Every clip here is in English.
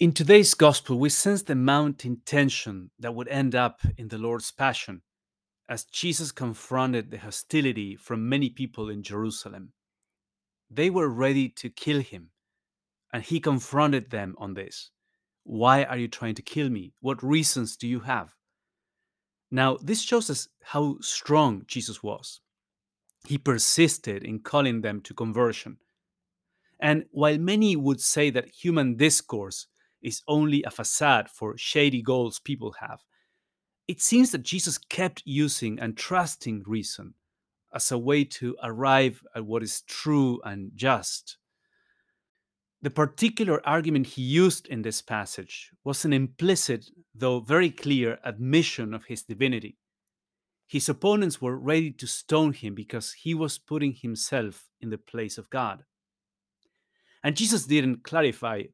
In today's gospel, we sense the mounting tension that would end up in the Lord's passion as Jesus confronted the hostility from many people in Jerusalem. They were ready to kill him, and he confronted them on this. Why are you trying to kill me? What reasons do you have? Now, this shows us how strong Jesus was. He persisted in calling them to conversion. And while many would say that human discourse is only a facade for shady goals people have, it seems that Jesus kept using and trusting reason as a way to arrive at what is true and just. The particular argument he used in this passage was an implicit, though very clear, admission of his divinity. His opponents were ready to stone him because he was putting himself in the place of God. And Jesus didn't clarify,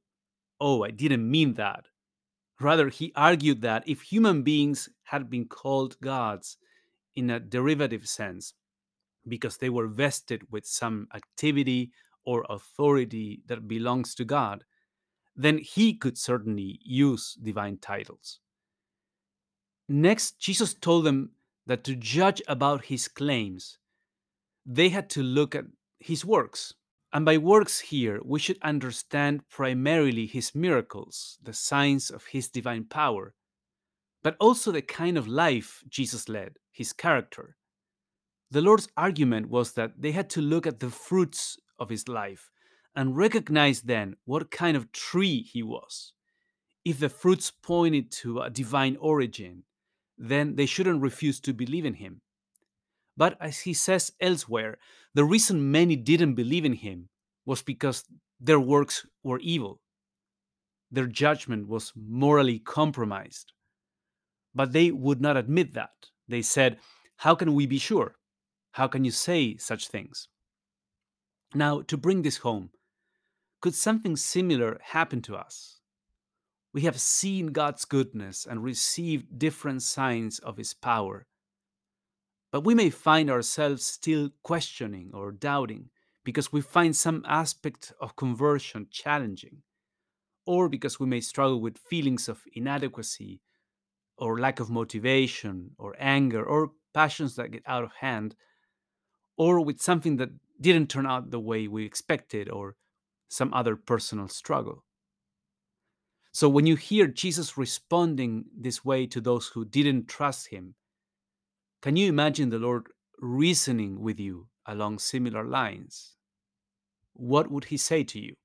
oh, I didn't mean that. Rather, he argued that if human beings had been called gods in a derivative sense, because they were vested with some activity or authority that belongs to God, then he could certainly use divine titles. Next, Jesus told them that to judge about his claims, they had to look at his works. And by works here, we should understand primarily his miracles, the signs of his divine power, but also the kind of life Jesus led, his character. The Lord's argument was that they had to look at the fruits of his life and recognize then what kind of tree he was. If the fruits pointed to a divine origin, then they shouldn't refuse to believe in him. But as he says elsewhere, the reason many didn't believe in him was because their works were evil. Their judgment was morally compromised. But they would not admit that. They said, How can we be sure? How can you say such things? Now, to bring this home, could something similar happen to us? We have seen God's goodness and received different signs of His power. But we may find ourselves still questioning or doubting because we find some aspect of conversion challenging, or because we may struggle with feelings of inadequacy or lack of motivation or anger or passions that get out of hand, or with something that didn't turn out the way we expected or some other personal struggle. So when you hear Jesus responding this way to those who didn't trust him, can you imagine the Lord reasoning with you along similar lines? What would he say to you?